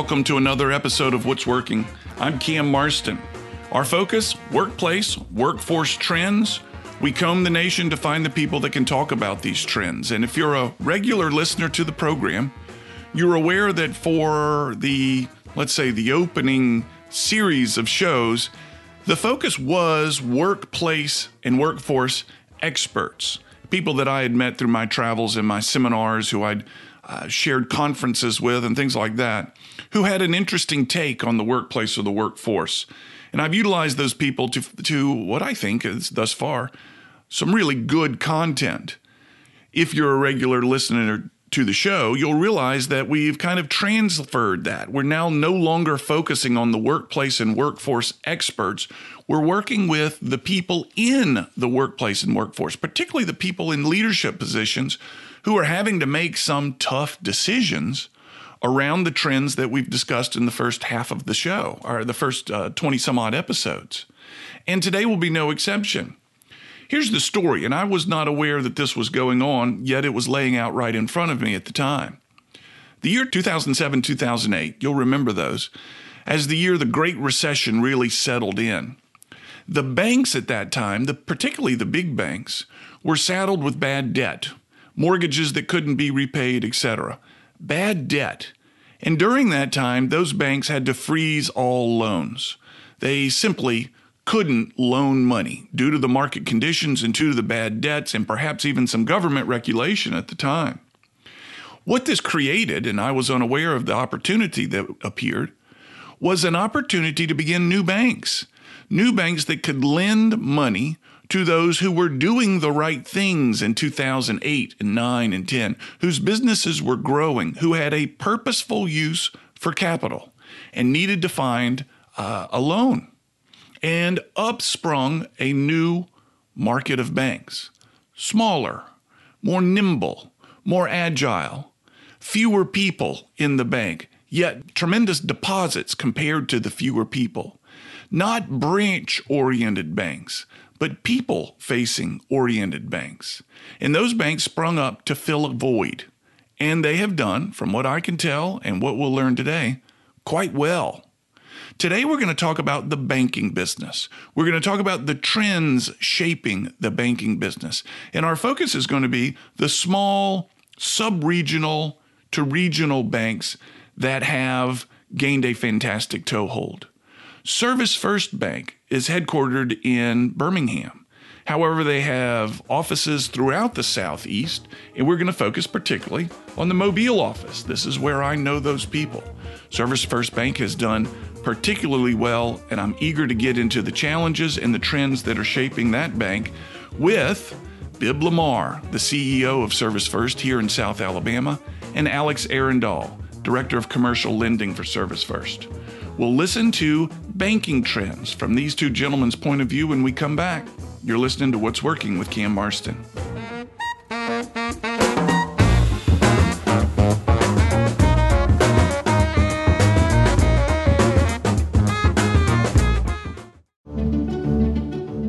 welcome to another episode of What's Working. I'm Cam Marston. Our focus workplace, workforce trends. We comb the nation to find the people that can talk about these trends. And if you're a regular listener to the program, you're aware that for the, let's say, the opening series of shows, the focus was workplace and workforce experts, people that I had met through my travels and my seminars, who I'd uh, shared conferences with, and things like that, who had an interesting take on the workplace or the workforce. And I've utilized those people to, to what I think is thus far some really good content. If you're a regular listener to the show, you'll realize that we've kind of transferred that. We're now no longer focusing on the workplace and workforce experts. We're working with the people in the workplace and workforce, particularly the people in leadership positions who are having to make some tough decisions around the trends that we've discussed in the first half of the show, or the first uh, 20 some odd episodes. And today will be no exception. Here's the story, and I was not aware that this was going on, yet it was laying out right in front of me at the time. The year 2007 2008, you'll remember those, as the year the Great Recession really settled in. The banks at that time, the, particularly the big banks, were saddled with bad debt, mortgages that couldn't be repaid, etc. Bad debt. And during that time, those banks had to freeze all loans. They simply couldn't loan money due to the market conditions and due to the bad debts and perhaps even some government regulation at the time. What this created, and I was unaware of the opportunity that appeared, was an opportunity to begin new banks. New banks that could lend money to those who were doing the right things in 2008 and 9 and 10, whose businesses were growing, who had a purposeful use for capital and needed to find uh, a loan. And up sprung a new market of banks, smaller, more nimble, more agile, fewer people in the bank, yet tremendous deposits compared to the fewer people. Not branch oriented banks, but people facing oriented banks. And those banks sprung up to fill a void. And they have done, from what I can tell and what we'll learn today, quite well. Today, we're going to talk about the banking business. We're going to talk about the trends shaping the banking business. And our focus is going to be the small, sub regional to regional banks that have gained a fantastic toehold. ServisFirst Bank is headquartered in Birmingham. However, they have offices throughout the Southeast, and we're going to focus particularly on the Mobile office. This is where I know those people. ServisFirst Bank has done particularly well, and I'm eager to get into the challenges and the trends that are shaping that bank with Bibb Lamar, the CEO of ServisFirst here in South Alabama, and Alex Arendall, Director of Commercial Lending for ServisFirst. We'll listen to banking trends from these two gentlemen's point of view when we come back. You're listening to What's Working with Cam Marston.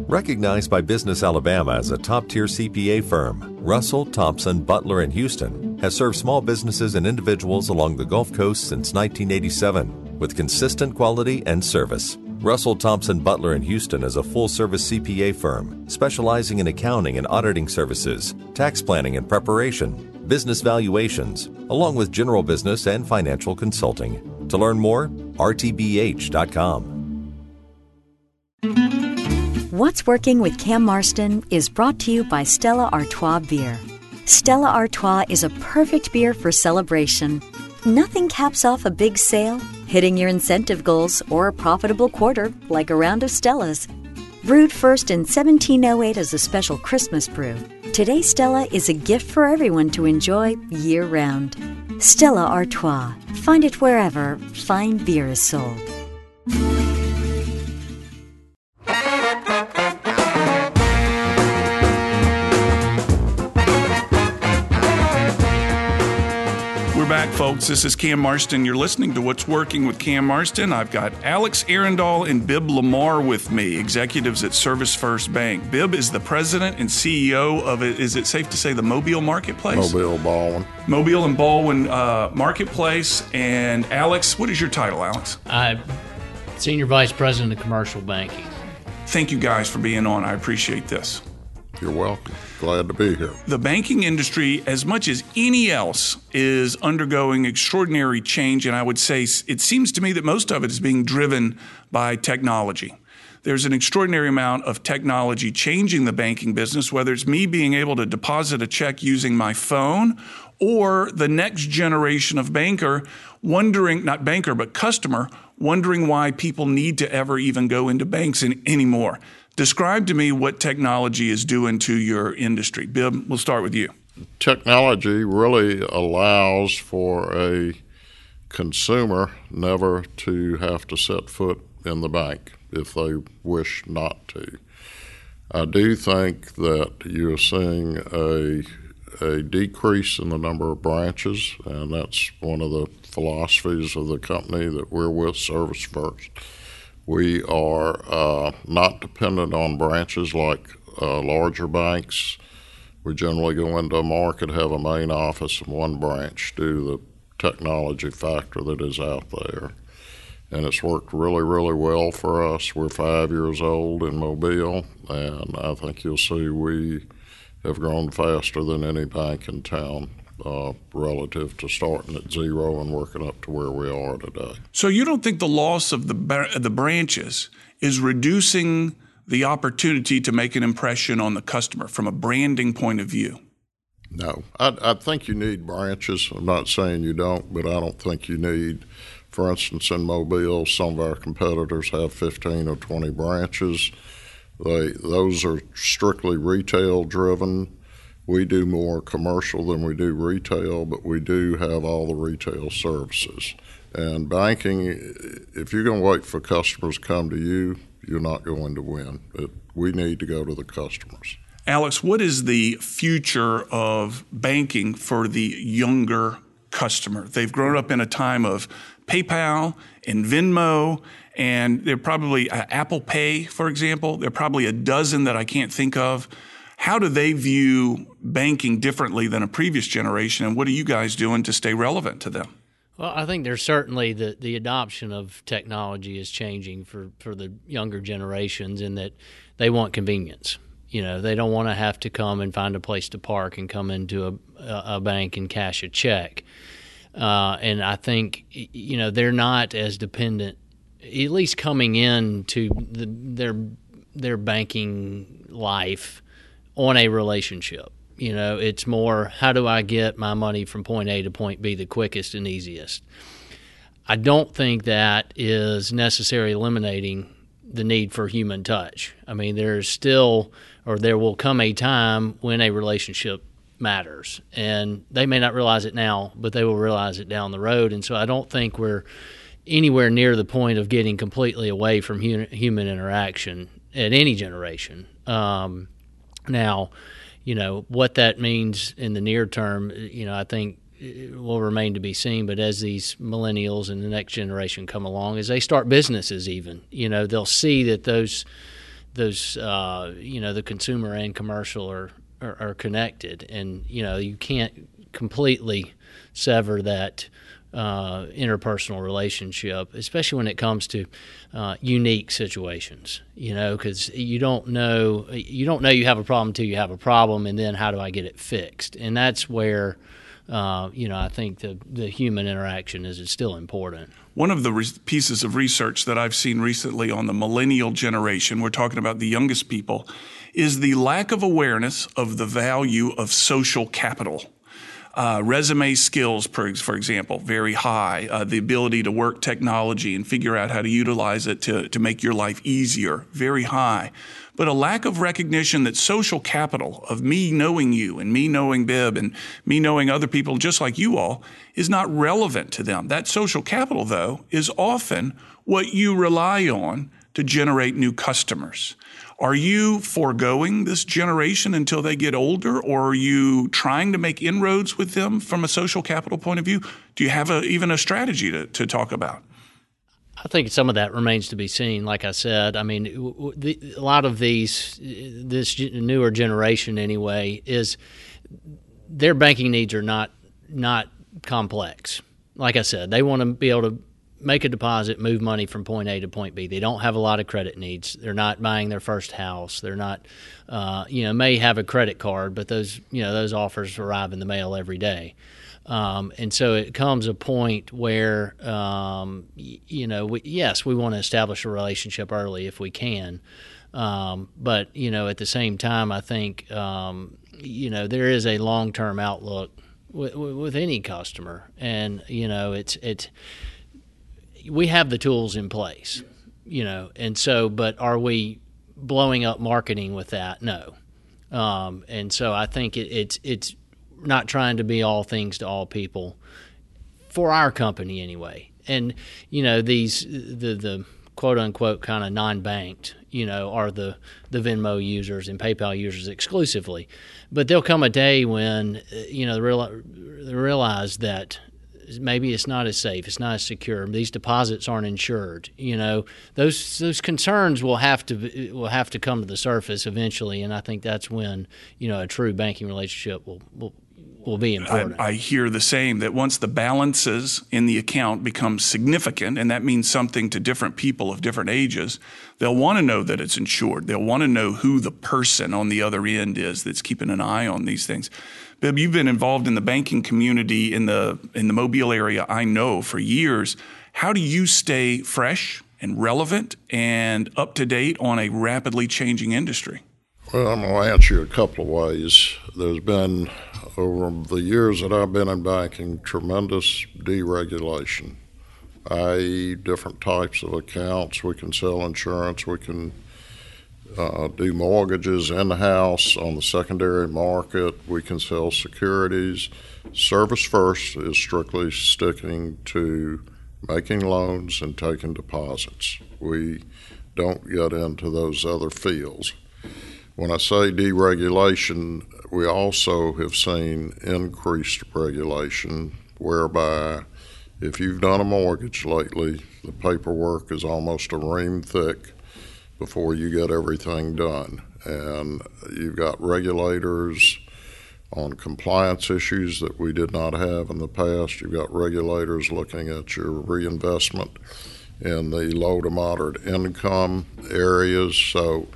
Recognized by Business Alabama as a top tier CPA firm, Russell, Thompson, Butler, and Houston has served small businesses and individuals along the Gulf Coast since 1987 with consistent quality and service. Russell Thompson Butler in Houston is a full service CPA firm specializing in accounting and auditing services, tax planning and preparation, business valuations, along with general business and financial consulting. To learn more, rtbh.com. What's Working with Cam Marston is brought to you by Stella Artois Beer. Stella Artois is a perfect beer for celebration. Nothing caps off a big sale, hitting your incentive goals, or a profitable quarter like a round of Stella's. Brewed first in 1708 as a special Christmas brew, today Stella is a gift for everyone to enjoy year round. Stella Artois. Find it wherever fine beer is sold. Folks. This is Cam Marston. You're listening to What's Working with Cam Marston. I've got Alex Arendall and Bibb Lamar with me, executives at ServisFirst Bank. Bibb is the president and CEO of is it safe to say the Mobile Marketplace? Mobile Baldwin. Mobile and Baldwin uh, Marketplace. And Alex, what is your title, Alex? I'm Senior Vice President of Commercial Banking. Thank you guys for being on. I appreciate this. You're welcome. Glad to be here. The banking industry, as much as any else, is undergoing extraordinary change. And I would say it seems to me that most of it is being driven by technology. There's an extraordinary amount of technology changing the banking business, whether it's me being able to deposit a check using my phone or the next generation of banker wondering, not banker, but customer, wondering why people need to ever even go into banks in, anymore. Describe to me what technology is doing to your industry. Bibb, we'll start with you. Technology really allows for a consumer never to have to set foot in the bank if they wish not to. I do think that you're seeing a a decrease in the number of branches, and that's one of the philosophies of the company that we're with, ServisFirst. We are uh, not dependent on branches like uh, larger banks. We generally go into a market, have a main office and one branch due to the technology factor that is out there. And it's worked really, really well for us. We're five years old in Mobile, and I think you'll see we have grown faster than any bank in town uh, relative to starting at zero and working up to where we are today. So you don't think the loss of the the branches is reducing the opportunity to make an impression on the customer from a branding point of view? No, I, I think you need branches. I'm not saying you don't, but I don't think you need. For instance, in Mobile, some of our competitors have 15 or 20 branches. They, those are strictly retail driven we do more commercial than we do retail, but we do have all the retail services. And banking, if you're going to wait for customers to come to you, you're not going to win. It, we need to go to the customers. Alex, what is the future of banking for the younger customer? They've grown up in a time of PayPal and Venmo, and they're probably uh, Apple Pay, for example. There are probably a dozen that I can't think of. How do they view banking differently than a previous generation, and what are you guys doing to stay relevant to them? Well, I think there's certainly the, the adoption of technology is changing for, for the younger generations in that they want convenience. You know, they don't want to have to come and find a place to park and come into a, a bank and cash a check. Uh, and I think, you know, they're not as dependent, at least coming into the, their their banking life on a relationship. You know, it's more how do I get my money from point A to point B the quickest and easiest. I don't think that is necessarily eliminating the need for human touch. I mean, there's still, or there will come a time when a relationship matters. And they may not realize it now, but they will realize it down the road. And so I don't think we're anywhere near the point of getting completely away from human interaction at any generation. Um, now, you know, what that means in the near term, you know, I think will remain to be seen. But as these millennials and the next generation come along, as they start businesses, even you know, they'll see that those those uh, you know the consumer and commercial are, are, are connected, and you know you can't completely sever that uh, interpersonal relationship, especially when it comes to uh, unique situations. You know, because you don't know you don't know you have a problem until you have a problem, and then how do I get it fixed? And that's where. Uh, you know, I think the the human interaction is, is still important. One of the re- pieces of research that I've seen recently on the millennial generation, we're talking about the youngest people, is the lack of awareness of the value of social capital. Uh, resume skills, for, for example, very high. Uh, the ability to work technology and figure out how to utilize it to, to make your life easier, very high. But a lack of recognition that social capital of me knowing you and me knowing Bibb and me knowing other people just like you all is not relevant to them. That social capital, though, is often what you rely on to generate new customers. Are you foregoing this generation until they get older, or are you trying to make inroads with them from a social capital point of view? Do you have a, even a strategy to, to talk about? I think some of that remains to be seen. Like I said, I mean, a lot of these, this newer generation anyway, is their banking needs are not not complex. Like I said, they want to be able to make a deposit, move money from point A to point B. They don't have a lot of credit needs. They're not buying their first house. They're not, uh, you know, may have a credit card, but those, you know, those offers arrive in the mail every day. Um, and so it comes a point where, um, you know, we, yes, we want to establish a relationship early if we can. Um, but, you know, at the same time, I think, um, you know, there is a long term outlook with, with any customer. And, you know, it's, it's, we have the tools in place, you know, and so, but are we blowing up marketing with that? No. Um, and so I think it, it's, it's, not trying to be all things to all people for our company anyway. And you know these the the quote unquote kind of non-banked you know are the the Venmo users and PayPal users exclusively. But there'll come a day when uh, you know they realize that maybe it's not as safe, it's not as secure. These deposits aren't insured. You know, those those concerns will have to will have to come to the surface eventually, and I think that's when you know a true banking relationship will will will be important. I, I, hear the same that once the balances in the account become significant, and that means something to different people of different ages, they'll want to know that it's insured. They'll want to know who the person on the other end is that's keeping an eye on these things. Bibb, you've been involved in the banking community in the in the Mobile area, I know, for years. How do you stay fresh and relevant and up to date on a rapidly changing industry? Well, I'm going to answer you a couple of ways. There's been over the years that I've been in banking, tremendous deregulation, i.e., different types of accounts. We can sell insurance, we can uh, do mortgages in the house on the secondary market, we can sell securities. ServisFirst is strictly sticking to making loans and taking deposits. We don't get into those other fields. When I say deregulation, we also have seen increased regulation whereby if you've done a mortgage lately, the paperwork is almost a ream thick before you get everything done. And you've got regulators on compliance issues that we did not have in the past. You've got regulators looking at your reinvestment in the low to moderate income areas. So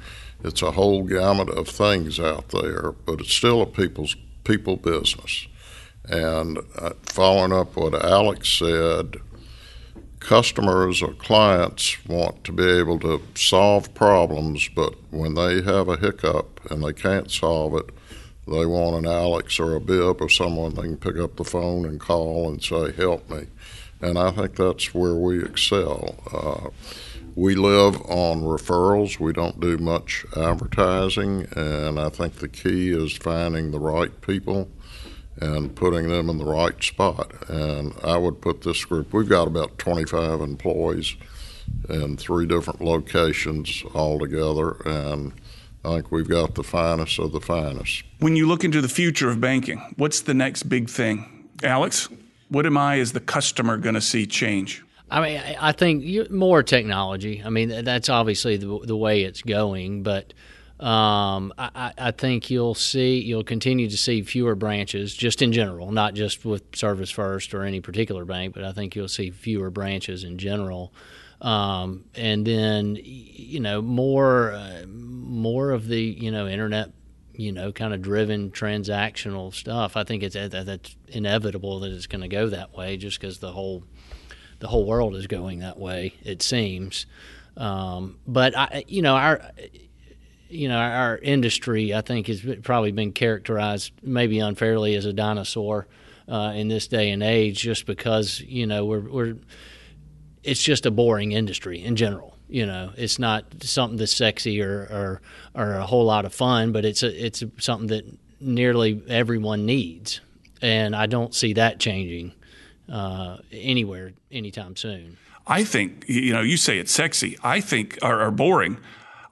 it's a whole gamut of things out there, but it's still a people's people business. And uh, following up what Alex said, customers or clients want to be able to solve problems, but when they have a hiccup and they can't solve it, they want an Alex or a Bibb or someone they can pick up the phone and call and say, "Help me." And I think that's where we excel. Uh, we live on referrals. We don't do much advertising, and I think the key is finding the right people and putting them in the right spot. And I would put this group, we've got about 25 employees in three different locations altogether, and I think we've got the finest of the finest. When you look into the future of banking, what's the next big thing? Alex, what am I as the customer going to see change? I mean, I think more technology. I mean, that's obviously the, the way it's going, but um, I, I, think you'll see you'll continue to see fewer branches just in general, not just with ServisFirst or any particular bank, but I think you'll see fewer branches in general. Um, and then you know more uh, more of the you know internet you know kind of driven transactional stuff. I think it's that's inevitable that it's going to go that way just because the whole the whole world is going that way. It seems, um, but I, you know, our you know our industry I think has probably been characterized maybe unfairly as a dinosaur uh, in this day and age, just because you know we're we're it's just a boring industry in general. You know, it's not something that's sexy or, or or a whole lot of fun, but it's a, it's something that nearly everyone needs, and I don't see that changing uh, anywhere anytime soon. I think, you know, you say it's sexy. I think, or, or boring.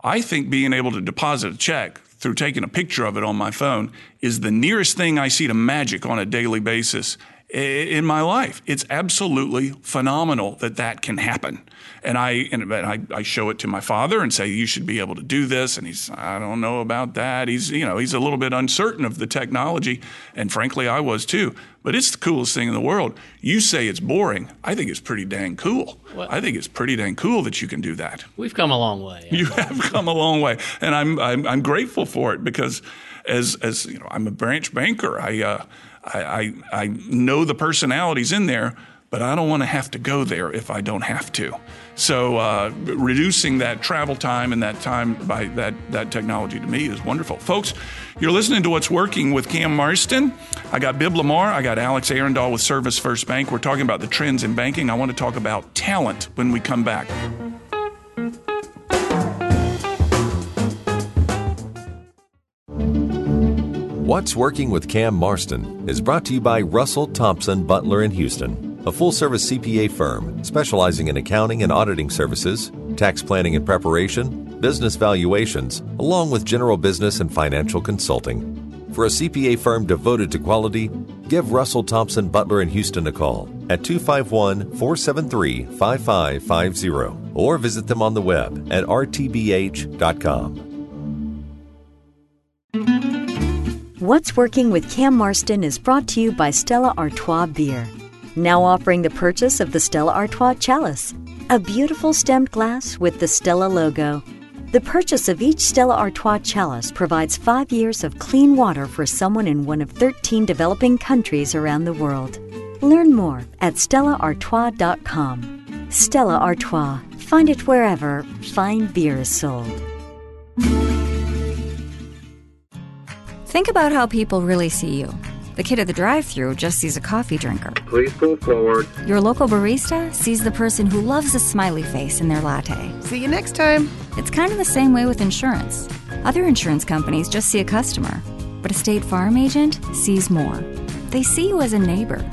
I think being able to deposit a check through taking a picture of it on my phone is the nearest thing I see to magic on a daily basis in my life. It's absolutely phenomenal that that can happen. And I and I, I show it to my father and say you should be able to do this. And he's I don't know about that. He's you know he's a little bit uncertain of the technology, and frankly I was too. But it's the coolest thing in the world. You say it's boring. I think it's pretty dang cool. Well, I think it's pretty dang cool that you can do that. We've come a long way. You have come a long way, and I'm I'm, I'm grateful for it because as as you know I'm a branch banker. I uh, I, I, I know the personalities in there, but I don't want to have to go there if I don't have to. So uh, reducing that travel time and that time by that, that technology to me is wonderful. Folks, you're listening to What's Working with Cam Marston. I got Bibb Lamar. I got Alex Arendall with ServisFirst Bank. We're talking about the trends in banking. I want to talk about talent when we come back. What's Working with Cam Marston is brought to you by Russell Thompson Butler in Houston, a full service CPA firm specializing in accounting and auditing services, tax planning and preparation, business valuations, along with general business and financial consulting. For a CPA firm devoted to quality, give Russell Thompson Butler in Houston a call at 251 473 5550 or visit them on the web at rtbh.com. What's Working with Cam Marston is brought to you by Stella Artois Beer. Now offering the purchase of the Stella Artois Chalice, a beautiful stemmed glass with the Stella logo. The purchase of each Stella Artois Chalice provides five years of clean water for someone in one of 13 developing countries around the world. Learn more at stellaartois.com. Stella Artois. Find it wherever fine beer is sold. Think about how people really see you. The kid at the drive through just sees a coffee drinker. Please pull forward. Your local barista sees the person who loves a smiley face in their latte. See you next time. It's kind of the same way with insurance. Other insurance companies just see a customer, but a State Farm agent sees more. They see you as a neighbor.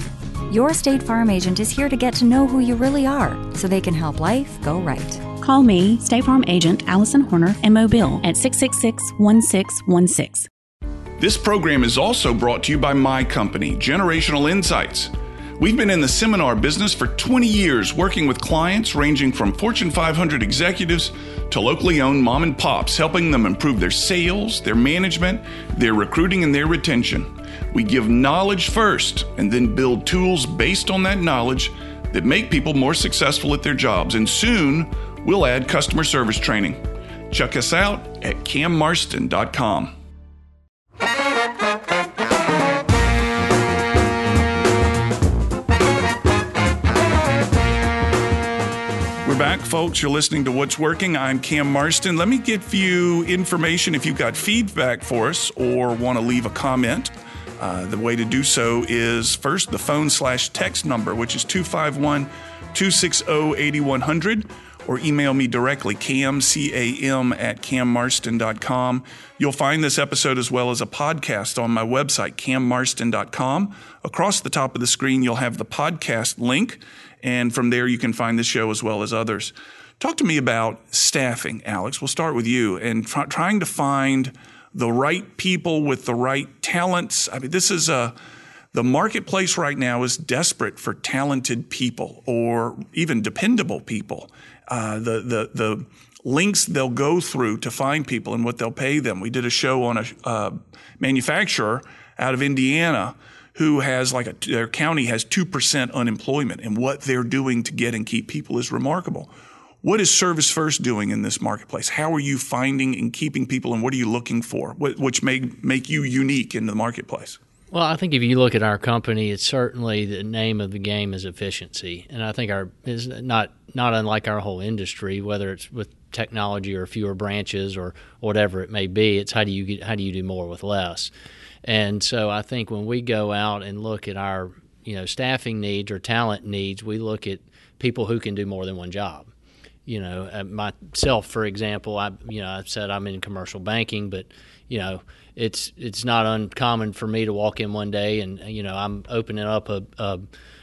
Your State Farm agent is here to get to know who you really are so they can help life go right. Call me, State Farm agent Allison Horner, in Mobile at 666 1616. This program is also brought to you by my company, Generational Insights. We've been in the seminar business for 20 years, working with clients ranging from Fortune 500 executives to locally owned mom and pops, helping them improve their sales, their management, their recruiting, and their retention. We give knowledge first and then build tools based on that knowledge that make people more successful at their jobs. And soon, we'll add customer service training. Check us out at cammarston.com. folks. You're listening to What's Working. I'm Cam Marston. Let me give you information if you've got feedback for us or want to leave a comment. Uh, the way to do so is first the phone slash text number, which is 251 260 8100, or email me directly, cam, C-A-M, at cammarston.com. You'll find this episode as well as a podcast on my website, cammarston.com. Across the top of the screen, you'll have the podcast link. And from there, you can find this show as well as others. Talk to me about staffing, Alex. We'll start with you and try, trying to find the right people with the right talents. I mean, this is a the marketplace right now is desperate for talented people or even dependable people. Uh, the the the links they'll go through to find people and what they'll pay them. We did a show on a uh, manufacturer out of Indiana who has like a, their county has 2% unemployment and what they're doing to get and keep people is remarkable. What is ServisFirst doing in this marketplace? How are you finding and keeping people and what are you looking for, which may make you unique in the marketplace? Well, I think if you look at our company, it's certainly the name of the game is efficiency, and I think our is not not unlike our whole industry, whether it's with technology or fewer branches or whatever it may be. It's how do you get, how do you do more with less? And so I think when we go out and look at our you know staffing needs or talent needs, we look at people who can do more than one job. You know, uh, myself, for example, I you know I said I'm in commercial banking, but you know it's it's not uncommon for me to walk in one day and you know I'm opening up a, a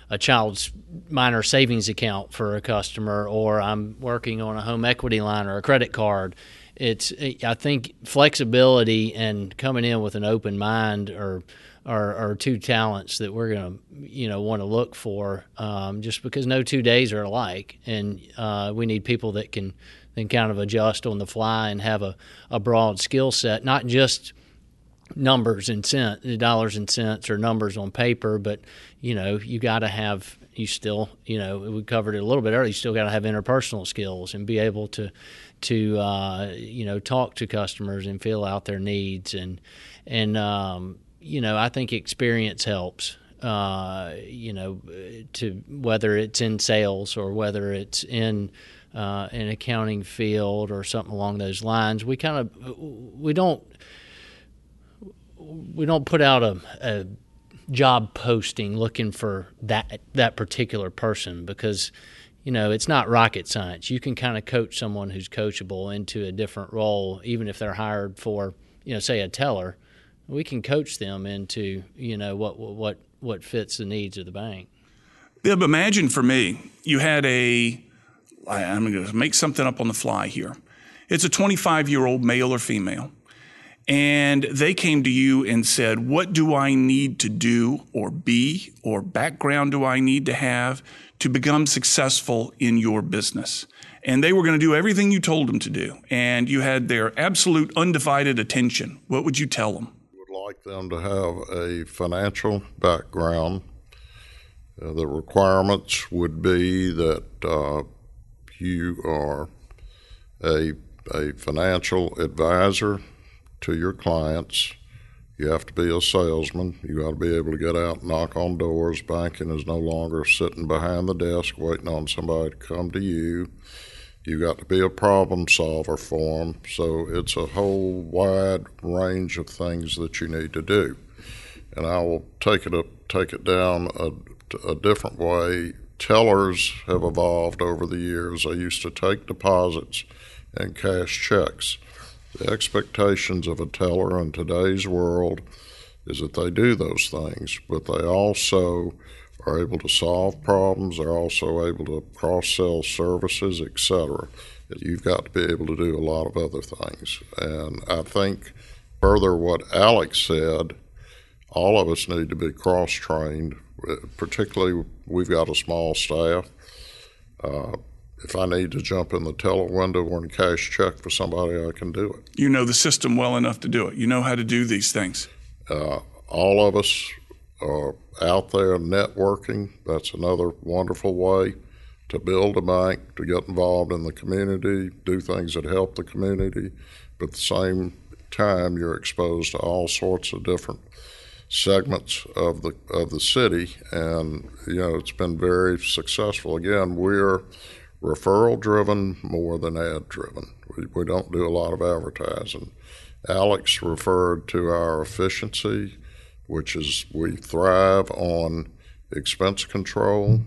a child's minor savings account for a customer, or I'm working on a home equity line or a credit card. It's I think flexibility and coming in with an open mind or are, are two talents that we're to you know want to look for um, just because no two days are alike and uh, we need people that can then kind of adjust on the fly and have a, a broad skill set not just numbers and cents dollars and cents or numbers on paper but you know you got to have you still you know we covered it a little bit earlier you still got to have interpersonal skills and be able to to uh, you know talk to customers and fill out their needs and and um, you know, I think experience helps. Uh, you know, to whether it's in sales or whether it's in uh, an accounting field or something along those lines. We kind of we don't we don't put out a, a job posting looking for that that particular person because you know it's not rocket science. You can kind of coach someone who's coachable into a different role, even if they're hired for you know say a teller we can coach them into you know what what what fits the needs of the bank. Yeah, but imagine for me, you had a I'm going to make something up on the fly here. It's a 25 year old male or female, and they came to you and said, "What do I need to do or be or background do I need to have to become successful in your business?" And they were going to do everything you told them to do, and you had their absolute undivided attention. What would you tell them? Would like them to have a financial background. Uh, the requirements would be that uh, you are a, a financial advisor to your clients. You have to be a salesman. You got to be able to get out and knock on doors. Banking is no longer sitting behind the desk waiting on somebody to come to you. You got to be a problem solver for them. So it's a whole wide range of things that you need to do. And I will take it up, take it down a, a different way. Tellers have evolved over the years. I used to take deposits and cash checks. The expectations of a teller in today's world is that they do those things, but they also are able to solve problems. They're also able to cross sell services, etc. You've got to be able to do a lot of other things. And I think, further, what Alex said, all of us need to be cross trained, particularly, we've got a small staff. Uh, if I need to jump in the teller window and cash check for somebody, I can do it. You know the system well enough to do it. You know how to do these things. Uh, all of us are out there networking. That's another wonderful way to build a bank, to get involved in the community, do things that help the community. But at the same time, you're exposed to all sorts of different segments of the of the city, and you know it's been very successful. Again, we're referral driven more than ad driven. We, we don't do a lot of advertising. Alex referred to our efficiency which is we thrive on expense control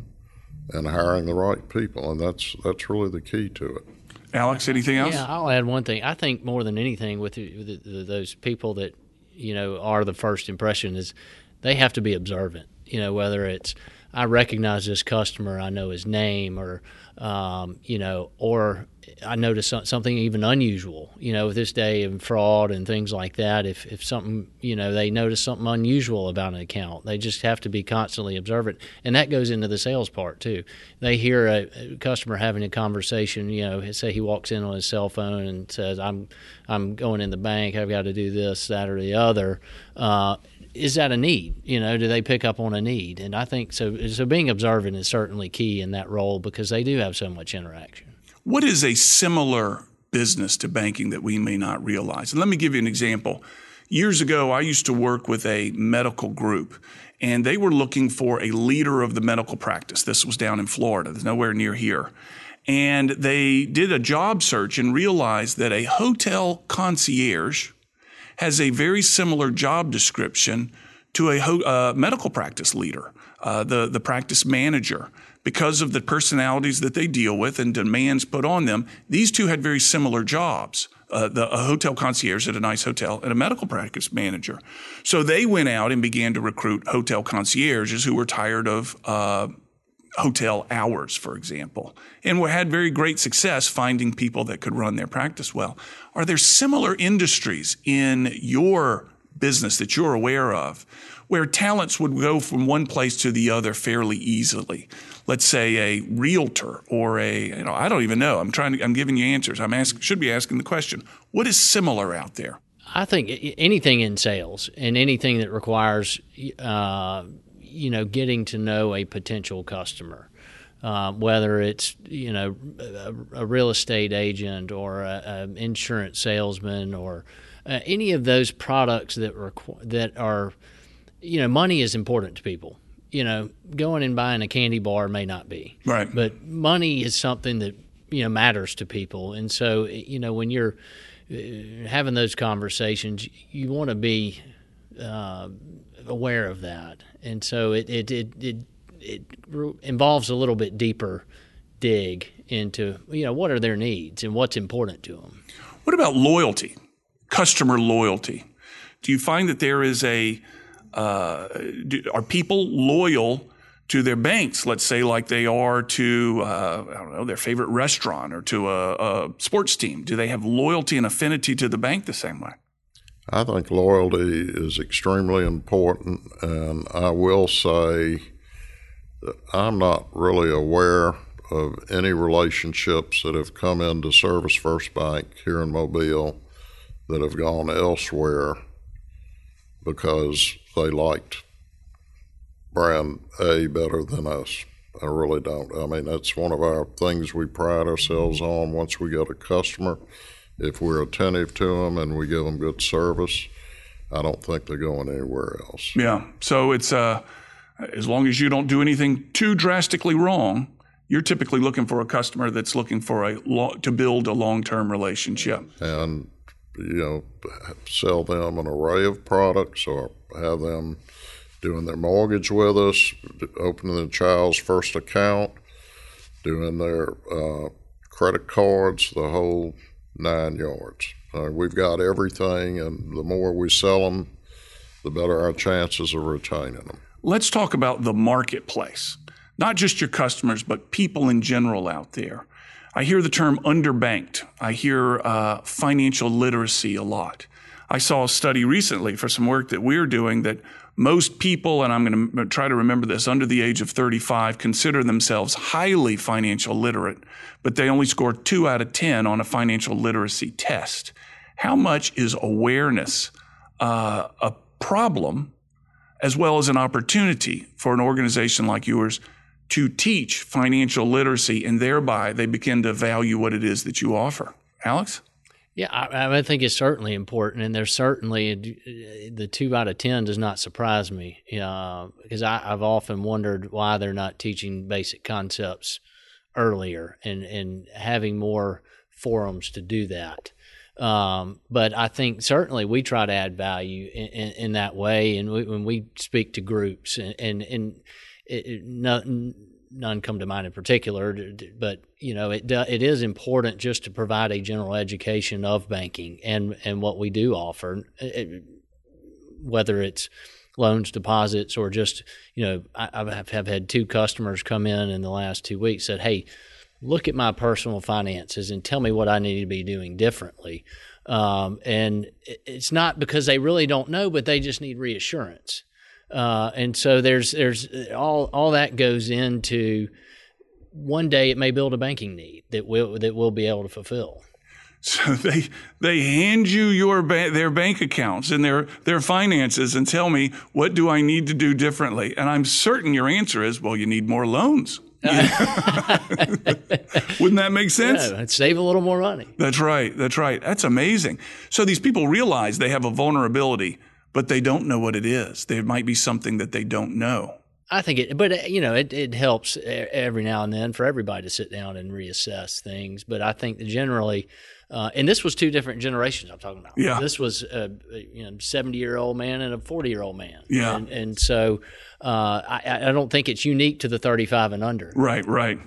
and hiring the right people, and that's that's really the key to it. Alex, anything else? Yeah, I'll add one thing. I think more than anything, with, the, with the, those people that you know are the first impression is they have to be observant. You know, whether it's I recognize this customer, I know his name, or um, you know, or I notice something even unusual. You know, with this day of fraud and things like that, if if something you know they notice something unusual about an account, they just have to be constantly observant, and that goes into the sales part too. They hear a, a customer having a conversation. You know, say he walks in on his cell phone and says, "I'm I'm going in the bank. I've got to do this, that, or the other." Uh, is that a need? You know, do they pick up on a need? And I think so. So being observant is certainly key in that role because they do have so much interaction. What is a similar business to banking that we may not realize? And let me give you an example. Years ago, I used to work with a medical group, and they were looking for a leader of the medical practice. This was down in Florida, there's nowhere near here. And they did a job search and realized that a hotel concierge has a very similar job description to a uh, medical practice leader, uh, the, the practice manager. Because of the personalities that they deal with and demands put on them, these two had very similar jobs. uh, the, a hotel concierge at a nice hotel and a medical practice manager. So they went out and began to recruit hotel concierges who were tired of uh, hotel hours, for example, and we had very great success finding people that could run their practice well. Are there similar industries in your business that you're aware of where talents would go from one place to the other fairly easily? Let's say a realtor or a, you know, I don't even know. I'm trying to, I'm giving you answers. I'm asking, should be asking the question, what is similar out there? I think anything in sales and anything that requires, uh, you know, getting to know a potential customer. Uh, whether it's you know a, a, real estate agent or an insurance salesman or uh, any of those products that requ- that are you know money is important to people. You know going and buying a candy bar may not be. Right. But money is something that you know matters to people. And so you know when you're uh, having those conversations you want to be uh, aware of that and so it it it it, it involves a little bit deeper dig into you know what are their needs and what's important to them. What about loyalty, customer loyalty? Do you find that there is a uh, do, are people loyal to their banks? Let's say like they are to uh, I don't know their favorite restaurant or to a, a sports team. Do they have loyalty and affinity to the bank the same way? I think loyalty is extremely important, and I will say that I'm not really aware of any relationships that have come into ServisFirst Bank here in Mobile that have gone elsewhere because they liked brand A better than us. I really don't. I mean, that's one of our things we pride ourselves on once we get a customer if we're attentive to them and we give them good service, I don't think they're going anywhere else. Yeah. So it's uh, as long as you don't do anything too drastically wrong, you're typically looking for a customer that's looking for a lo- to build a long-term relationship and you know sell them an array of products or have them doing their mortgage with us, opening the child's first account, doing their uh, credit cards, the whole nine yards. Uh, we've got everything, and the more we sell them, the better our chances of retaining them. Let's talk about the marketplace, not just your customers, but people in general out there. I hear the term underbanked. I hear uh, financial literacy a lot. I saw a study recently for some work that we're doing that most people, and I'm going to try to remember this, under the age of 35 consider themselves highly financial literate, but they only score two out of 10 on a financial literacy test. How much is awareness uh, a problem as well as an opportunity for an organization like yours to teach financial literacy and thereby they begin to value what it is that you offer? Alex? Yeah, I, I, think it's certainly important, and there's certainly uh, the two out of ten does not surprise me uh, because I, have often wondered why they're not teaching basic concepts earlier and and having more forums to do that. Um, but I think certainly we try to add value in, in, in that way, and we, when we speak to groups and and, and it, it, not, none come to mind in particular, but you know it it is important just to provide a general education of banking and and what we do offer, it, whether it's loans, deposits, or just you know I, I have had two customers come in in the last two weeks said, hey. Look at my personal finances and tell me what I need to be doing differently. Um, and it's not because they really don't know, but they just need reassurance. Uh, and so there's there's all all that goes into one day it may build a banking need that will that we'll be able to fulfill. So they they hand you your ba- their bank accounts and their their finances and tell me what do I need to do differently. And I'm certain your answer is well you need more loans. Wouldn't that make sense? Yeah, save a little more money. That's right. That's right. That's amazing. So these people realize they have a vulnerability but they don't know what it is. There might be something that they don't know. I think it, but uh, you know, it, it helps every now and then for everybody to sit down and reassess things. But I think generally, uh, and this was two different generations I'm talking about. Yeah. This was a, you know, 70 year old man and a 40 year old man. Yeah. And, and so uh, I, I don't think it's unique to the 35 and under. Right, right.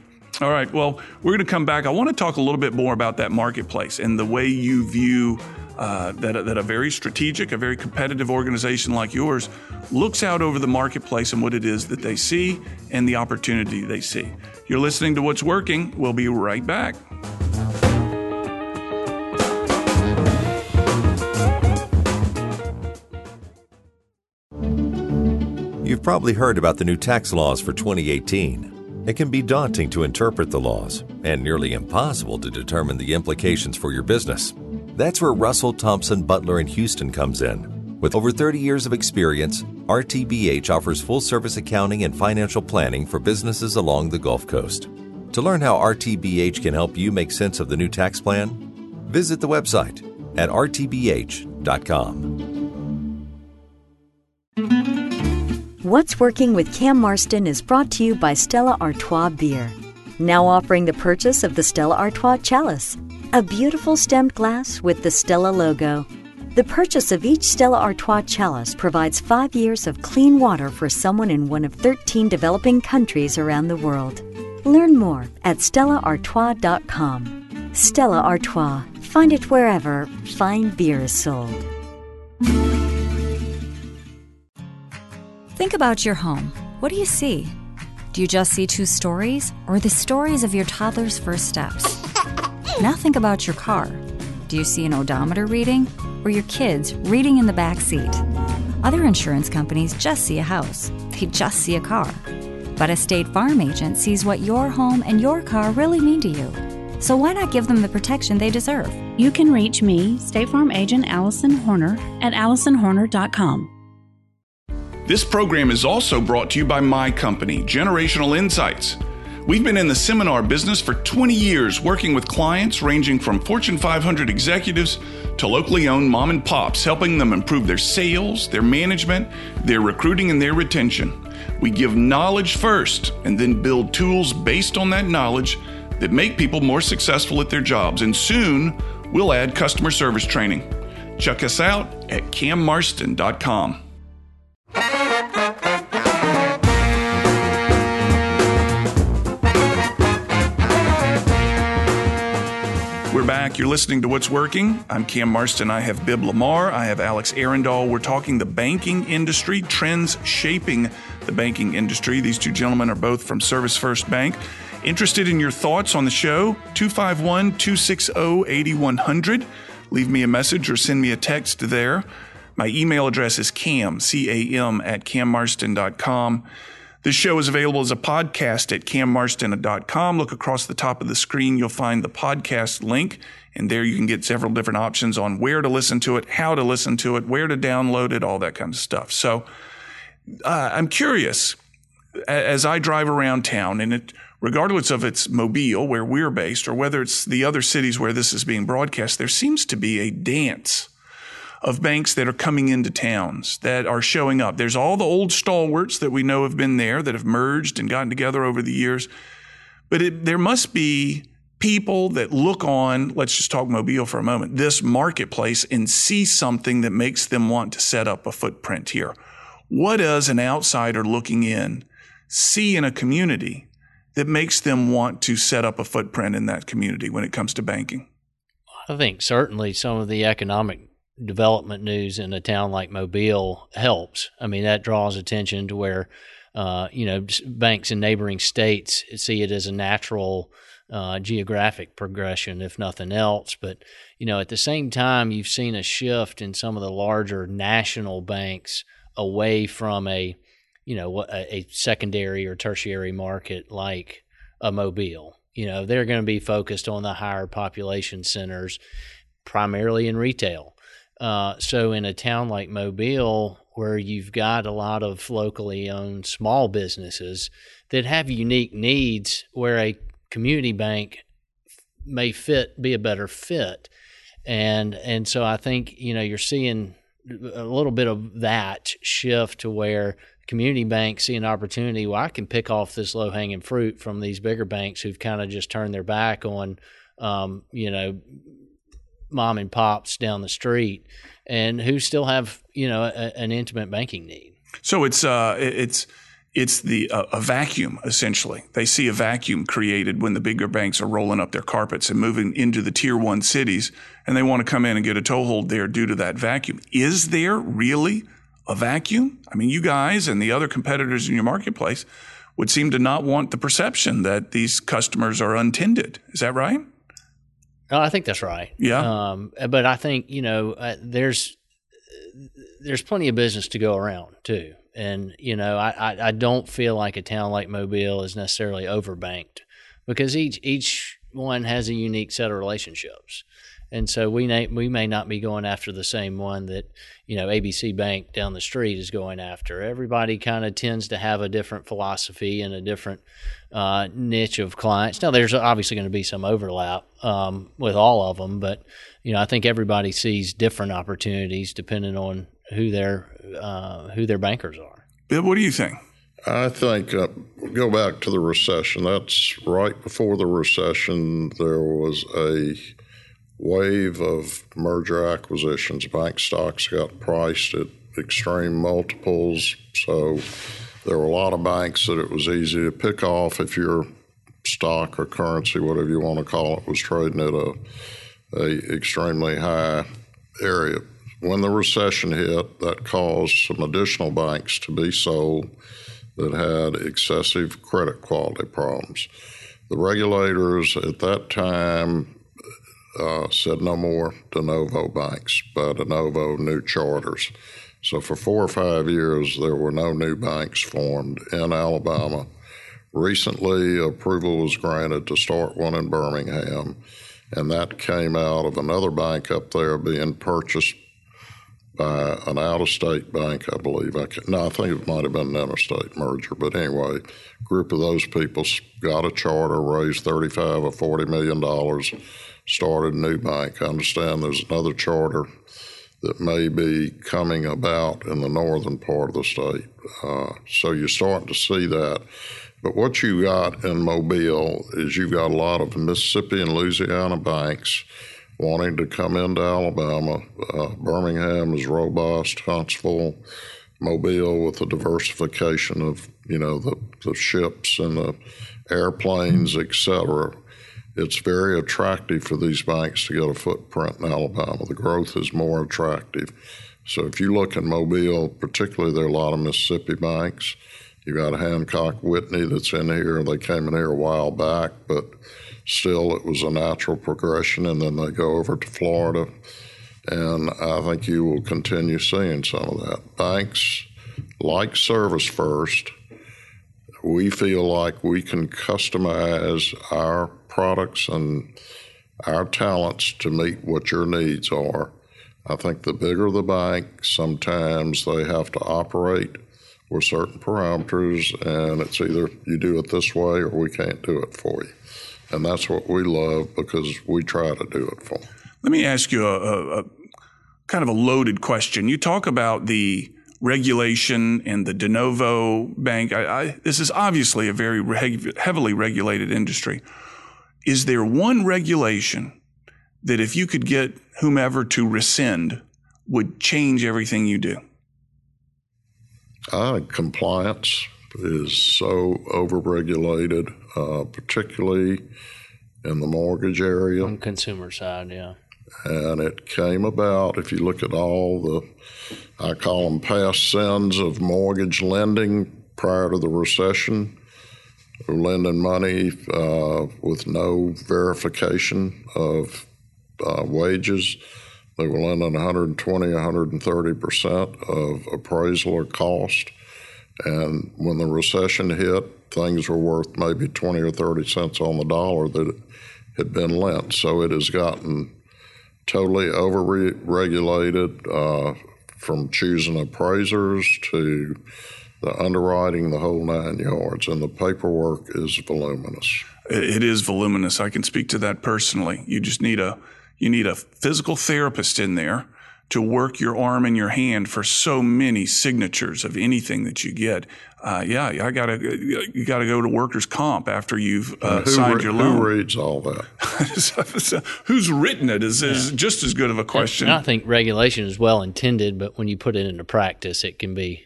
All right. Well, we're going to come back. I want to talk a little bit more about that marketplace and the way you view uh, that, that a very strategic, a very competitive organization like yours looks out over the marketplace and what it is that they see and the opportunity they see. You're listening to What's Working. We'll be right back. You've probably heard about the new tax laws for 2018. It can be daunting to interpret the laws and nearly impossible to determine the implications for your business. That's where Russell Thompson Butler in Houston comes in. With over 30 years of experience, RTBH offers full service accounting and financial planning for businesses along the Gulf Coast. To learn how RTBH can help you make sense of the new tax plan, visit the website at rtbh.com. What's Working with Cam Marston is brought to you by Stella Artois Beer. Now offering the purchase of the Stella Artois Chalice, a beautiful stemmed glass with the Stella logo. The purchase of each Stella Artois chalice provides five years of clean water for someone in one of 13 developing countries around the world. Learn more at stellaartois.com. Stella Artois. Find it wherever fine beer is sold. Think about your home. What do you see? Do you just see two stories or the stories of your toddler's first steps? Now think about your car. Do you see an odometer reading or your kids reading in the back seat? Other insurance companies just see a house. They just see a car. But a State Farm agent sees what your home and your car really mean to you. So why not give them the protection they deserve? You can reach me, State Farm agent Allison Horner, at AllisonHorner.com. This program is also brought to you by my company, Generational Insights. We've been in the seminar business for 20 years, working with clients ranging from Fortune 500 executives to locally owned mom and pops, helping them improve their sales, their management, their recruiting, and their retention. We give knowledge first and then build tools based on that knowledge that make people more successful at their jobs. And soon, we'll add customer service training. Check us out at cammarston.com. back. You're listening to What's Working. I'm Cam Marston. I have Bibb Lamar. I have Alex Arendall. We're talking the banking industry, trends shaping the banking industry. These two gentlemen are both from ServisFirst Bank. Interested in your thoughts on the show? 251 260 8100. Leave me a message or send me a text there. My email address is cam, C A M, at cammarston.com. This show is available as a podcast at cammarston.com. Look across the top of the screen. You'll find the podcast link, and there you can get several different options on where to listen to it, how to listen to it, where to download it, all that kind of stuff. So uh, I'm curious as I drive around town, and it, regardless of it's Mobile, where we're based, or whether it's the other cities where this is being broadcast, there seems to be a dance of banks that are coming into towns that are showing up. There's all the old stalwarts that we know have been there that have merged and gotten together over the years. But it, there must be people that look on, let's just talk Mobile for a moment, this marketplace and see something that makes them want to set up a footprint here. What does an outsider looking in see in a community that makes them want to set up a footprint in that community when it comes to banking? I think certainly some of the economic development news in a town like Mobile helps. I mean, that draws attention to where, uh, you know, banks in neighboring states see it as a natural uh, geographic progression, if nothing else. But, you know, at the same time, you've seen a shift in some of the larger national banks away from a, you know, a, a secondary or tertiary market like a Mobile. You know, they're going to be focused on the higher population centers, primarily in retail uh, so in a town like Mobile, where you've got a lot of locally owned small businesses that have unique needs, where a community bank may fit be a better fit, and and so I think you know you're seeing a little bit of that shift to where community banks see an opportunity. Well, I can pick off this low hanging fruit from these bigger banks who've kind of just turned their back on, um, you know, mom and pops down the street and who still have you know a, an intimate banking need. So it's uh, it's it's the uh, a vacuum essentially. They see a vacuum created when the bigger banks are rolling up their carpets and moving into the tier one cities, and they want to come in and get a toehold there due to that vacuum. Is there really a vacuum? I mean, you guys and the other competitors in your marketplace would seem to not want the perception that these customers are untended. Is that right? Oh, I think that's right. Yeah. Um, but I think you know uh, there's there's plenty of business to go around too, and you know I, I, I don't feel like a town like Mobile is necessarily overbanked because each each one has a unique set of relationships and so we may, we may not be going after the same one that you know ABC Bank down the street is going after. Everybody kind of tends to have a different philosophy and a different uh, niche of clients. Now, there's obviously going to be some overlap um, with all of them, but you know I think everybody sees different opportunities depending on who their uh, who their bankers are. Bill, what do you think? I think uh, go back to the recession. That's right before the recession. There was a wave of merger acquisitions. Bank stocks got priced at extreme multiples. So there were a lot of banks that it was easy to pick off if your stock or currency, whatever you want to call it, was trading at a, a extremely high area. When the recession hit, that caused some additional banks to be sold that had excessive credit quality problems. The regulators at that time uh, said no more de novo banks, but de novo new charters. So for four or five years, there were no new banks formed in Alabama. Recently, approval was granted to start one in Birmingham, and that came out of another bank up there being purchased by an out-of-state bank, I believe. I can, no, I think it might have been an interstate merger, but anyway, a group of those people got a charter, raised thirty-five or forty million dollars started a new bank. I understand there's another charter that may be coming about in the northern part of the state. Uh, so you're starting to see that. But what you got in Mobile is you've got a lot of Mississippi and Louisiana banks wanting to come into Alabama. Uh, Birmingham is robust, Huntsville, Mobile with the diversification of you know the, the ships and the airplanes, etc it's very attractive for these banks to get a footprint in Alabama. The growth is more attractive. So if you look in Mobile, particularly there are a lot of Mississippi banks. You got a Hancock Whitney that's in here. They came in here a while back, but still it was a natural progression. And then they go over to Florida. And I think you will continue seeing some of that. Banks like ServisFirst. We feel like we can customize our products and our talents to meet what your needs are. I think the bigger the bank, sometimes they have to operate with certain parameters, and it's either you do it this way or we can't do it for you. And that's what we love because we try to do it for them. Let me ask you a, a, a kind of a loaded question. You talk about the regulation and the de novo bank. I, I, this is obviously a very reg- heavily regulated industry. Is there one regulation that if you could get whomever to rescind would change everything you do? Uh, compliance is so overregulated, uh, particularly in the mortgage area. On consumer side, yeah. And it came about, if you look at all the, I call them past sins of mortgage lending prior to the recession, lending money uh, with no verification of uh, wages. They were lending 120, 130 percent of appraisal or cost. And when the recession hit, things were worth maybe 20 or 30 cents on the dollar that had been lent. So it has gotten totally over-regulated uh, from choosing appraisers to the underwriting, the whole nine yards, and the paperwork is voluminous. It is voluminous. I can speak to that personally. You just need a you need a physical therapist in there to work your arm and your hand for so many signatures of anything that you get. Uh, yeah, I gotta you gotta go to workers' comp after you've uh, signed re- your loan. Who reads all that? so, who's written it is, is yeah. just as good of a question. And I think regulation is well intended, but when you put it into practice, it can be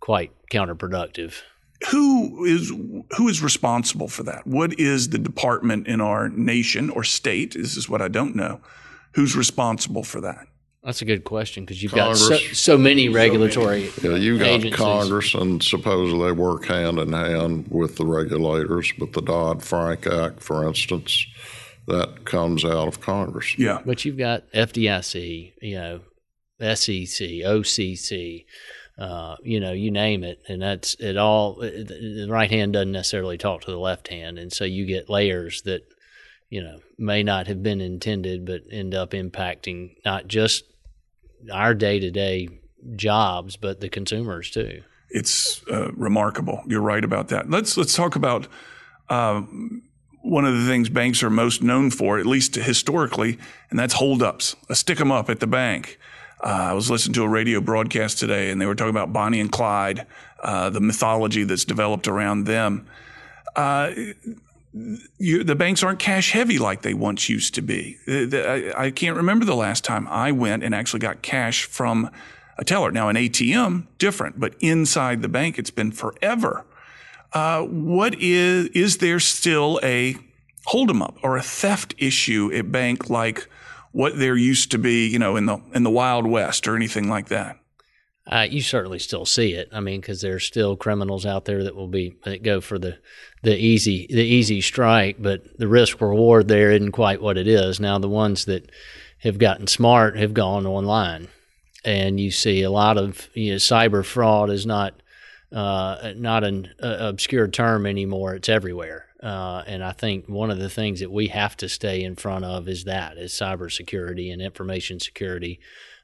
quite counterproductive. who is who is responsible for that? What is the department in our nation or state? This is what I don't know. Who's responsible for that? That's a good question because you've Congress. got so, so many regulatory. Yeah, you've got agencies. Congress, and supposedly they work hand in hand with the regulators. But the Dodd Frank Act, for instance, that comes out of Congress. Yeah, but you've got FDIC, you know, SEC, OCC, uh, you know, you name it, and that's it. All the right hand doesn't necessarily talk to the left hand, and so you get layers that you know may not have been intended, but end up impacting not just our day to day jobs, but the consumers too. It's uh, remarkable. You're right about that. Let's let's talk about. Uh, one of the things banks are most known for, at least historically, and that's holdups. A stick 'em up at the bank. Uh, I was listening to a radio broadcast today, and they were talking about Bonnie and Clyde, uh, the mythology that's developed around them. You, the banks aren't cash heavy like they once used to be. I, can't remember the last time I went and actually got cash from a teller. Now, an ATM, different, but inside the bank, it's been forever. Uh, what is is there still a hold 'em up or a theft issue at bank like what there used to be, you know, in the in the Wild West or anything like that? Uh, you certainly still see it. I mean, because there's still criminals out there that will be that go for the the easy the easy strike, but the risk reward there isn't quite what it is. Now, the ones that have gotten smart have gone online, and you see a lot of you know, cyber fraud is not uh, not an uh, obscure term anymore. It's everywhere. Uh, and I think one of the things that we have to stay in front of is that is cybersecurity and information security,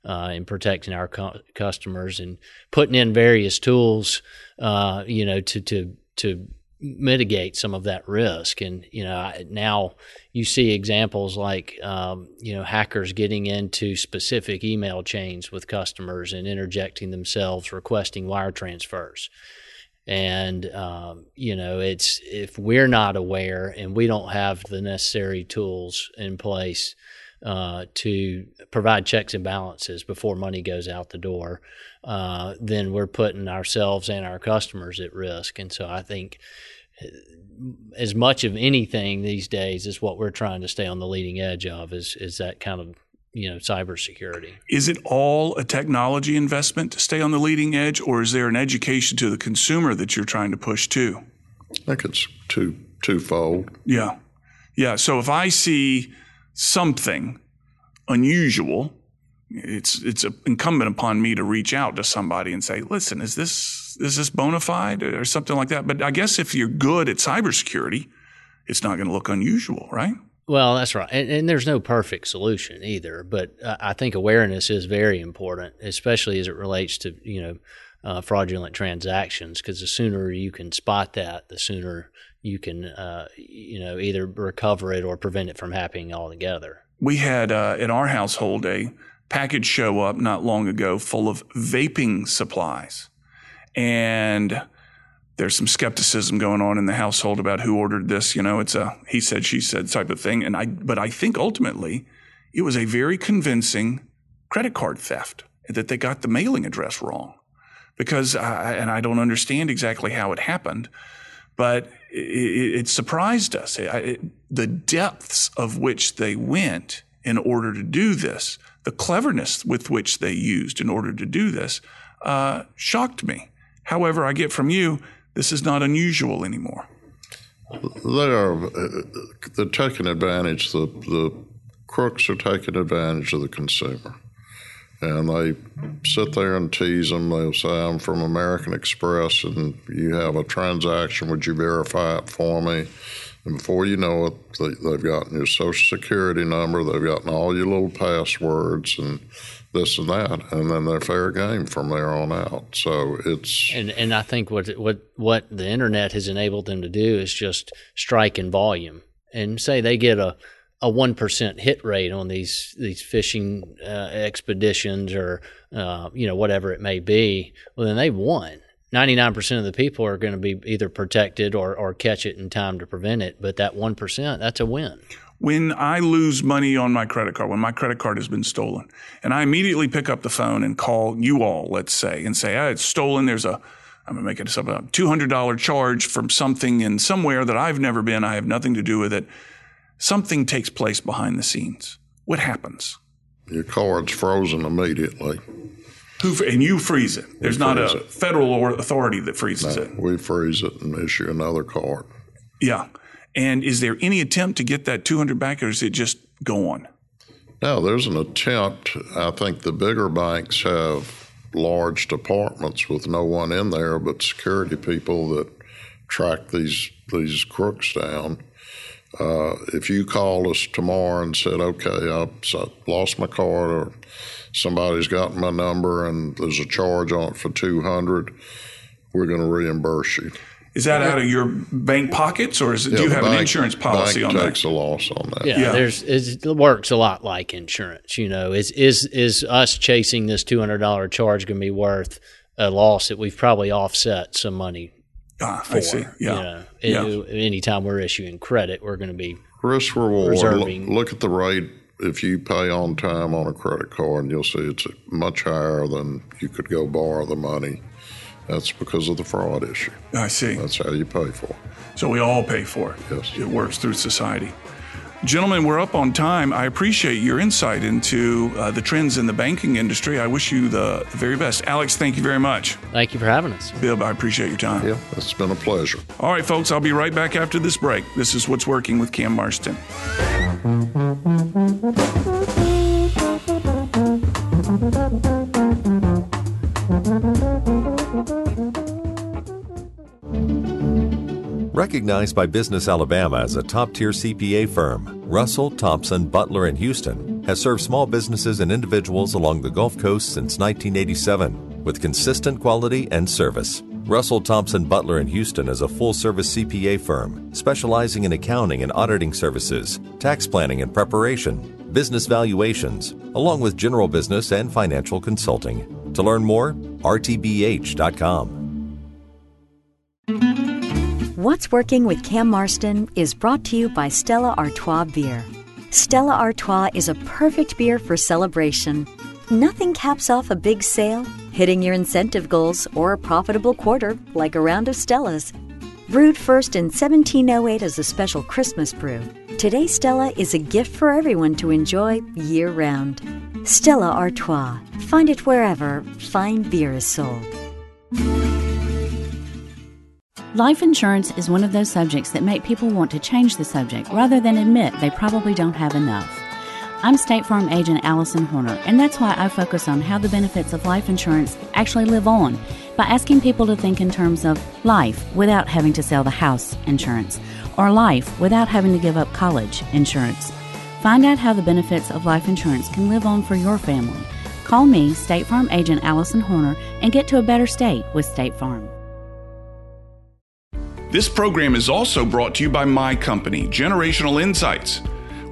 uh, and protecting our customers and putting in various tools, uh, you know, to to to mitigate some of that risk. And you know, now you see examples like um, you know hackers getting into specific email chains with customers and interjecting themselves, requesting wire transfers and um, you know it's if we're not aware and we don't have the necessary tools in place uh, to provide checks and balances before money goes out the door, uh, then we're putting ourselves and our customers at risk. And so I think uh, as much of anything these days is what we're trying to stay on the leading edge of is is that kind of you know cybersecurity. Is it all a technology investment to stay on the leading edge, or is there an education to the consumer that you're trying to push too? I think it's two twofold. Yeah, yeah. So if I see something unusual, it's it's incumbent upon me to reach out to somebody and say, "Listen, is this is this bona fide or something like that?" But I guess if you're good at cybersecurity, it's not going to look unusual, right? Well, that's right, and, and, there's no perfect solution either. But I think awareness is very important, especially as it relates to you know uh, fraudulent transactions. Because the sooner you can spot that, the sooner you can uh, you know either recover it or prevent it from happening altogether. We had uh, in our household a package show up not long ago full of vaping supplies, and there's some skepticism going on in the household about who ordered this. You know, it's a he said, she said type of thing. And I, but I think ultimately it was a very convincing credit card theft that they got the mailing address wrong because, I, and I don't understand exactly how it happened, but it, it surprised us. It, the depths of which they went in order to do this, the cleverness with which they used in order to do this, uh, shocked me. However, I get from you this is not unusual anymore. They are they're taking advantage. The the crooks are taking advantage of the consumer, and they sit there and tease them. They'll say, "I'm from American Express, and you have a transaction. Would you verify it for me?" And before you know it, they, have gotten your social security number. They've gotten all your little passwords, and this and that, and then they're fair game from there on out. So it's and and I think what what what the internet has enabled them to do is just strike in volume and say they get a a one percent hit rate on these these fishing uh, expeditions or uh, you know whatever it may be. Well, then they've won. 99% of the people are going to be either protected or, or catch it in time to prevent it. But that 1%, that's a win when I lose money on my credit card, when my credit card has been stolen, and I immediately pick up the phone and call you all, let's say, and say, oh, it's stolen. There's a I'm going to make it a $200 charge from something in somewhere that I've never been. I have nothing to do with it. Something takes place behind the scenes. What happens? Your card's frozen immediately. Who, and you freeze it. There's We not a it. federal authority that freezes No, it. we freeze it and issue another card. Yeah. And is there any attempt to get that 200 back or is it just gone? No, there's an attempt. I think the bigger banks have large departments with no one in there but security people that track these these crooks down. Uh, if you called us tomorrow and said, "Okay, I so- lost my card," or somebody's got my number and there's a charge on it for two hundred, we're going to reimburse you. Is that out of your bank pockets or is it, do you the have an insurance policy bank on that? takes a loss on that. Yeah, Yeah. there's it's, it works a lot like insurance. You know, is is is us chasing this two hundred dollar charge going to be worth a loss that we've probably offset some money Ah, for? I see. Yeah. You know, Yeah. It- anytime we're issuing credit, we're going to be Risk reward. Look, look at the rate if you pay on time on a credit card, you'll see it's much higher than you could go borrow the money. That's because of the fraud issue. I see. That's how you pay for it. So we all pay for it. Yes. It works through society. Gentlemen, we're up on time. I appreciate your insight into uh, the trends in the banking industry. I wish you the, the very best. Alex, thank you very much. thank you for having us. Bill, I appreciate your time. Yeah, it's been a pleasure. All right, folks, I'll be right back after this break. This is What's Working with Cam Marston. Recognized by Business Alabama as a top tier CPA firm, Russell, Thompson, Butler, and Houston has served small businesses and individuals along the Gulf Coast since 1987 with consistent quality and service. Russell, Thompson, Butler, and Houston is a full service CPA firm specializing in accounting and auditing services, tax planning and preparation, business valuations, along with general business and financial consulting. To learn more, rtbh.com. What's Working with Cam Marston is brought to you by Stella Artois Beer. Stella Artois is a perfect beer for celebration. Nothing caps off a big sale, hitting your incentive goals, or a profitable quarter like a round of Stella's. Brewed first in 1708 as a special Christmas brew, today Stella is a gift for everyone to enjoy year round. Stella Artois. Find it wherever fine beer is sold. Life insurance is one of those subjects that make people want to change the subject rather than admit they probably don't have enough. I'm State Farm agent Allison Horner, and that's why I focus on how the benefits of life insurance actually live on by asking people to think in terms of life without having to sell the house insurance, or life without having to give up college insurance. Find out how the benefits of life insurance can live on for your family. Call me, State Farm agent Allison Horner, and get to a better state with State Farm. This program is also brought to you by my company, Generational Insights.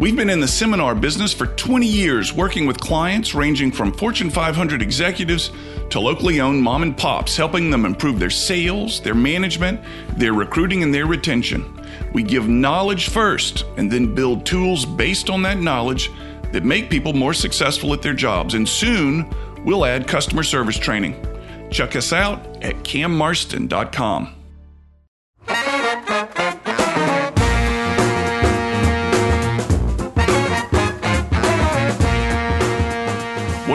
We've been in the seminar business for 20 years, working with clients ranging from Fortune 500 executives to locally owned mom and pops, helping them improve their sales, their management, their recruiting, and their retention. We give knowledge first and then build tools based on that knowledge that make people more successful at their jobs. And soon, we'll add customer service training. Check us out at cammarston.com.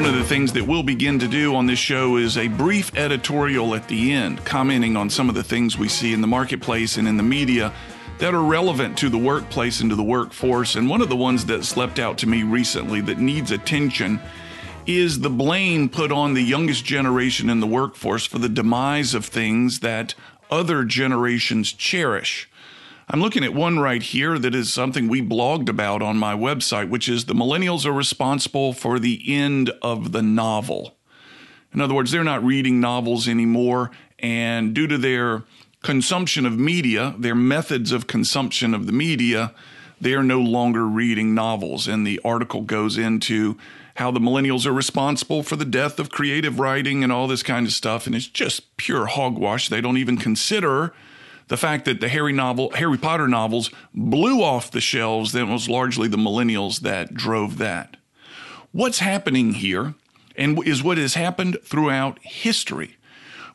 of the things that we'll begin to do on this show is a brief editorial at the end, commenting on some of the things we see in the marketplace and in the media that are relevant to the workplace and to the workforce. And one of the ones that slept out to me recently that needs attention is the blame put on the youngest generation in the workforce for the demise of things that other generations cherish. I'm looking at one right here that is something we blogged about on my website, which is the millennials are responsible for the end of the novel. In other words, they're not reading novels anymore, and due to their consumption of media, their methods of consumption of the media, they are no longer reading novels. And the article goes into how the millennials are responsible for the death of creative writing and all this kind of stuff. And it's just pure hogwash. They don't even consider the fact that the Harry novel, Harry Potter novels blew off the shelves, then it was largely the millennials that drove that. What's happening here and is what has happened throughout history.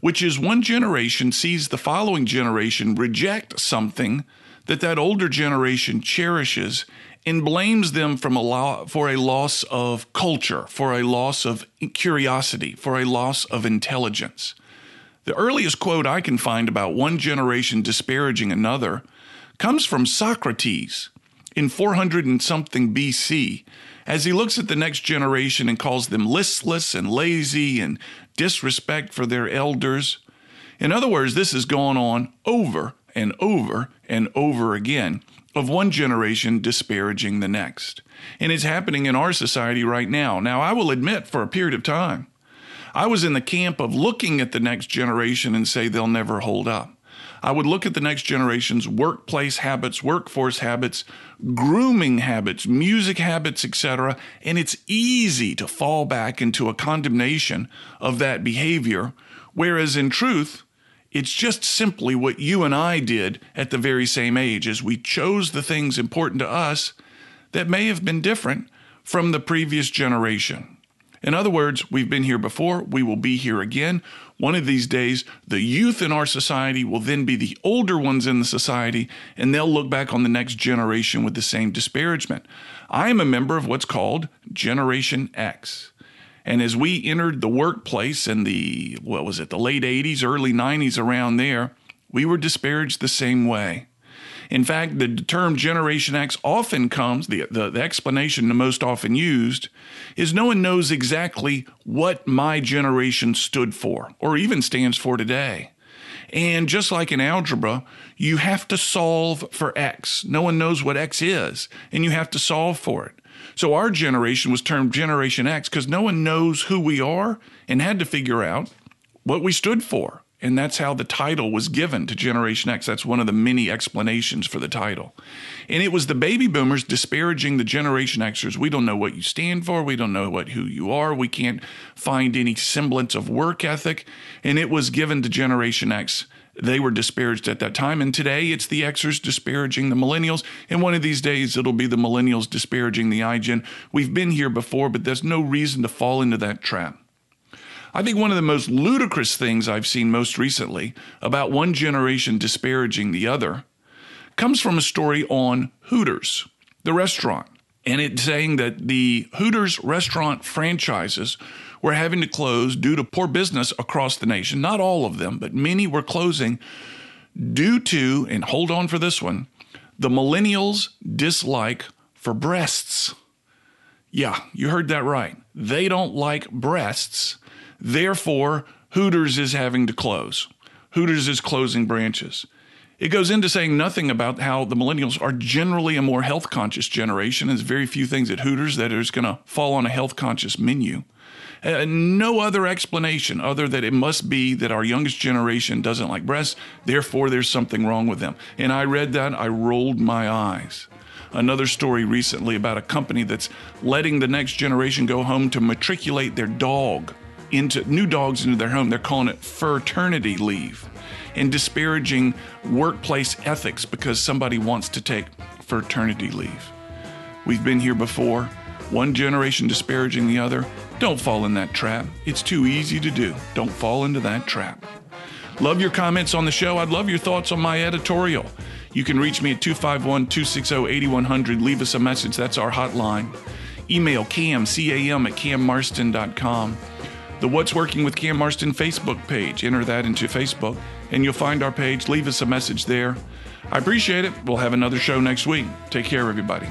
which is one generation sees the following generation reject something that that older generation cherishes and blames them from a lo- for a loss of culture, for a loss of curiosity, for a loss of intelligence. The earliest quote I can find about one generation disparaging another comes from Socrates in 400 and something BC as he looks at the next generation and calls them listless and lazy and disrespect for their elders. In other words, this has gone on over and over and over again of one generation disparaging the next. And it's happening in our society right now. Now, I will admit, for a period of time, I was in the camp of looking at the next generation and say they'll never hold up. I would look at the next generation's workplace habits, workforce habits, grooming habits, music habits, etc., and it's easy to fall back into a condemnation of that behavior, whereas in truth, it's just simply what you and I did at the very same age as we chose the things important to us that may have been different from the previous generation. In other words, we've been here before, we will be here again. One of these days, the youth in our society will then be the older ones in the society, and they'll look back on the next generation with the same disparagement. I am a member of what's called Generation X. And as we entered the workplace in the, what was it, the late 80s, early 90s, around there, we were disparaged the same way. In fact, the term Generation X often comes, the, the, the, explanation the most often used is no one knows exactly what my generation stood for or even stands for today. And just like in algebra, you have to solve for X. No one knows what X is, and you have to solve for it. So our generation was termed Generation X because no one knows who we are and had to figure out what we stood for. And that's how the title was given to Generation X. That's one of the many explanations for the title. And it was the baby boomers disparaging the Generation Xers. We don't know what you stand for. We don't know what who you are. We can't find any semblance of work ethic. And it was given to Generation X they were disparaged at that time. And today it's the Xers disparaging the millennials. And one of these days it'll be the millennials disparaging the iGen. We've been here before, but there's no reason to fall into that trap. I think one of the most ludicrous things I've seen most recently about one generation disparaging the other comes from a story on Hooters, the restaurant. And it's saying that the Hooters restaurant franchises were having to close due to poor business across the nation. Not all of them, but many were closing due to, and hold on for this one, the millennials' dislike for breasts. Yeah, you heard that right. They don't like breasts. Therefore, Hooters is having to close. Hooters is closing branches. It goes into saying nothing about how the millennials are generally a more health conscious generation. There's very few things at Hooters that is going to fall on a health conscious menu. Uh, no other explanation other that it must be that our youngest generation doesn't like breasts, therefore there's something wrong with them. And I read that, I rolled my eyes. Another story recently about a company that's letting the next generation go home to matriculate their dog into new dogs into their home. They're calling it fraternity leave and disparaging workplace ethics because somebody wants to take fraternity leave. We've been here before, one generation disparaging the other. Don't fall in that trap. It's too easy to do. Don't fall into that trap. Love your comments on the show. I'd love your thoughts on my editorial. You can reach me at 251 260 8100. Leave us a message. That's our hotline. Email cam, C-A-M, at cammarston.com. The What's Working with Cam Marston Facebook page. Enter that into Facebook, and you'll find our page. Leave us a message there. I appreciate it. We'll have another show next week. Take care, everybody.